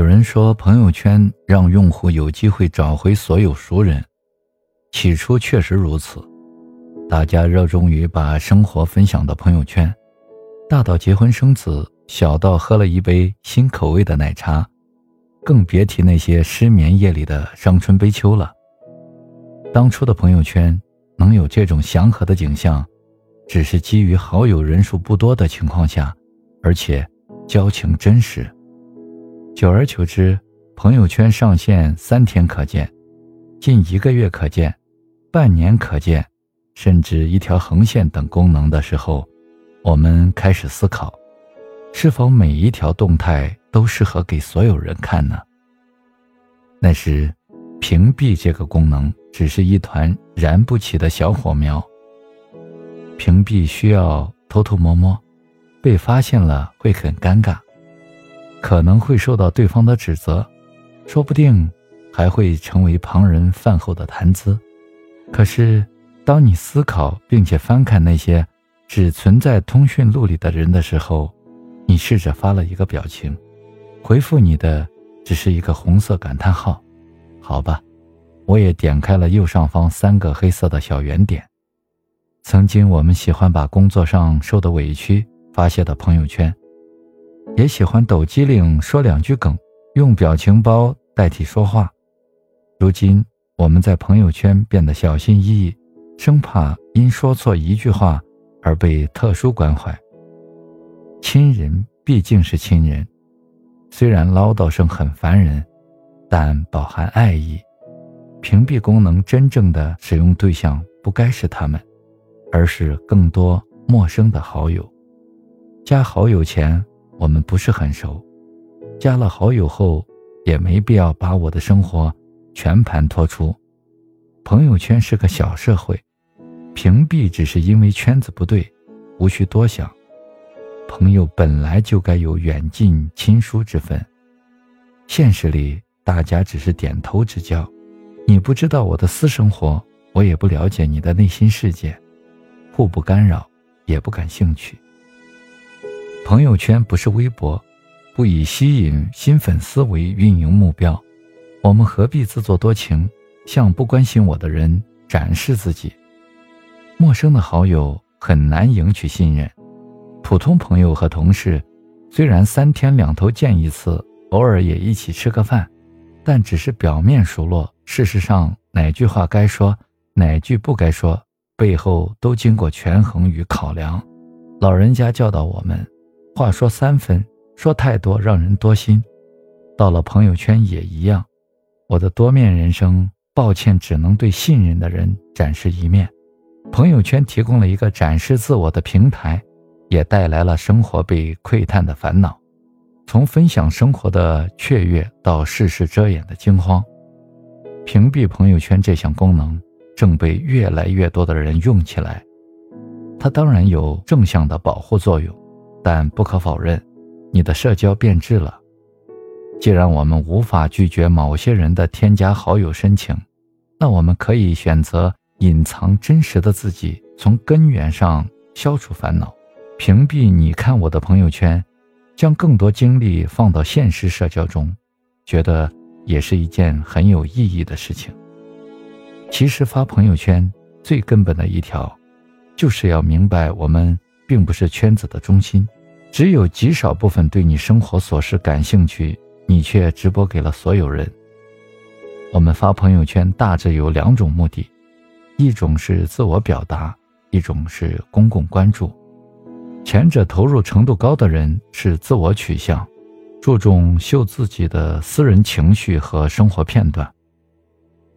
有人说，朋友圈让用户有机会找回所有熟人。起初确实如此，大家热衷于把生活分享到朋友圈，大到结婚生子，小到喝了一杯新口味的奶茶，更别提那些失眠夜里的伤春悲秋了。当初的朋友圈能有这种祥和的景象，只是基于好友人数不多的情况下，而且交情真实。久而久之，朋友圈上线三天可见，近一个月可见。半年可见，甚至一条横线等功能的时候，我们开始思考，是否每一条动态都适合给所有人看呢？那时，屏蔽这个功能只是一团燃不起的小火苗。屏蔽需要偷偷摸摸，被发现了会很尴尬，可能会受到对方的指责，说不定还会成为旁人饭后的谈资。可是，当你思考并且翻看那些只存在通讯录里的人的时候，你试着发了一个表情，回复你的只是一个红色感叹号。好吧，我也点开了右上方三个黑色的小圆点。曾经我们喜欢把工作上受的委屈发泄到朋友圈，也喜欢抖机灵说两句梗，用表情包代替说话。如今。我们在朋友圈变得小心翼翼，生怕因说错一句话而被特殊关怀。亲人毕竟是亲人，虽然唠叨声很烦人，但饱含爱意。屏蔽功能真正的使用对象不该是他们，而是更多陌生的好友。加好友前我们不是很熟，加了好友后也没必要把我的生活。全盘托出，朋友圈是个小社会，屏蔽只是因为圈子不对，无需多想。朋友本来就该有远近亲疏之分，现实里大家只是点头之交，你不知道我的私生活，我也不了解你的内心世界，互不干扰，也不感兴趣。朋友圈不是微博，不以吸引新粉丝为运营目标。我们何必自作多情，向不关心我的人展示自己？陌生的好友很难赢取信任，普通朋友和同事，虽然三天两头见一次，偶尔也一起吃个饭，但只是表面熟络。事实上，哪句话该说，哪句不该说，背后都经过权衡与考量。老人家教导我们：话说三分，说太多让人多心。到了朋友圈也一样。我的多面人生，抱歉，只能对信任的人展示一面。朋友圈提供了一个展示自我的平台，也带来了生活被窥探的烦恼。从分享生活的雀跃到事事遮掩的惊慌，屏蔽朋友圈这项功能正被越来越多的人用起来。它当然有正向的保护作用，但不可否认，你的社交变质了。既然我们无法拒绝某些人的添加好友申请，那我们可以选择隐藏真实的自己，从根源上消除烦恼，屏蔽你看我的朋友圈，将更多精力放到现实社交中，觉得也是一件很有意义的事情。其实发朋友圈最根本的一条，就是要明白我们并不是圈子的中心，只有极少部分对你生活琐事感兴趣。你却直播给了所有人。我们发朋友圈大致有两种目的，一种是自我表达，一种是公共关注。前者投入程度高的人是自我取向，注重秀自己的私人情绪和生活片段；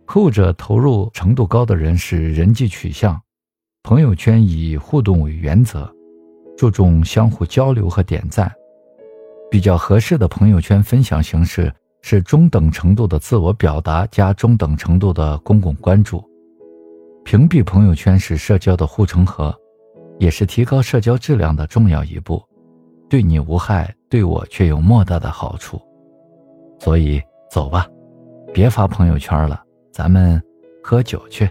后者投入程度高的人是人际取向，朋友圈以互动为原则，注重相互交流和点赞。比较合适的朋友圈分享形式是中等程度的自我表达加中等程度的公共关注。屏蔽朋友圈是社交的护城河，也是提高社交质量的重要一步。对你无害，对我却有莫大的好处。所以，走吧，别发朋友圈了，咱们喝酒去。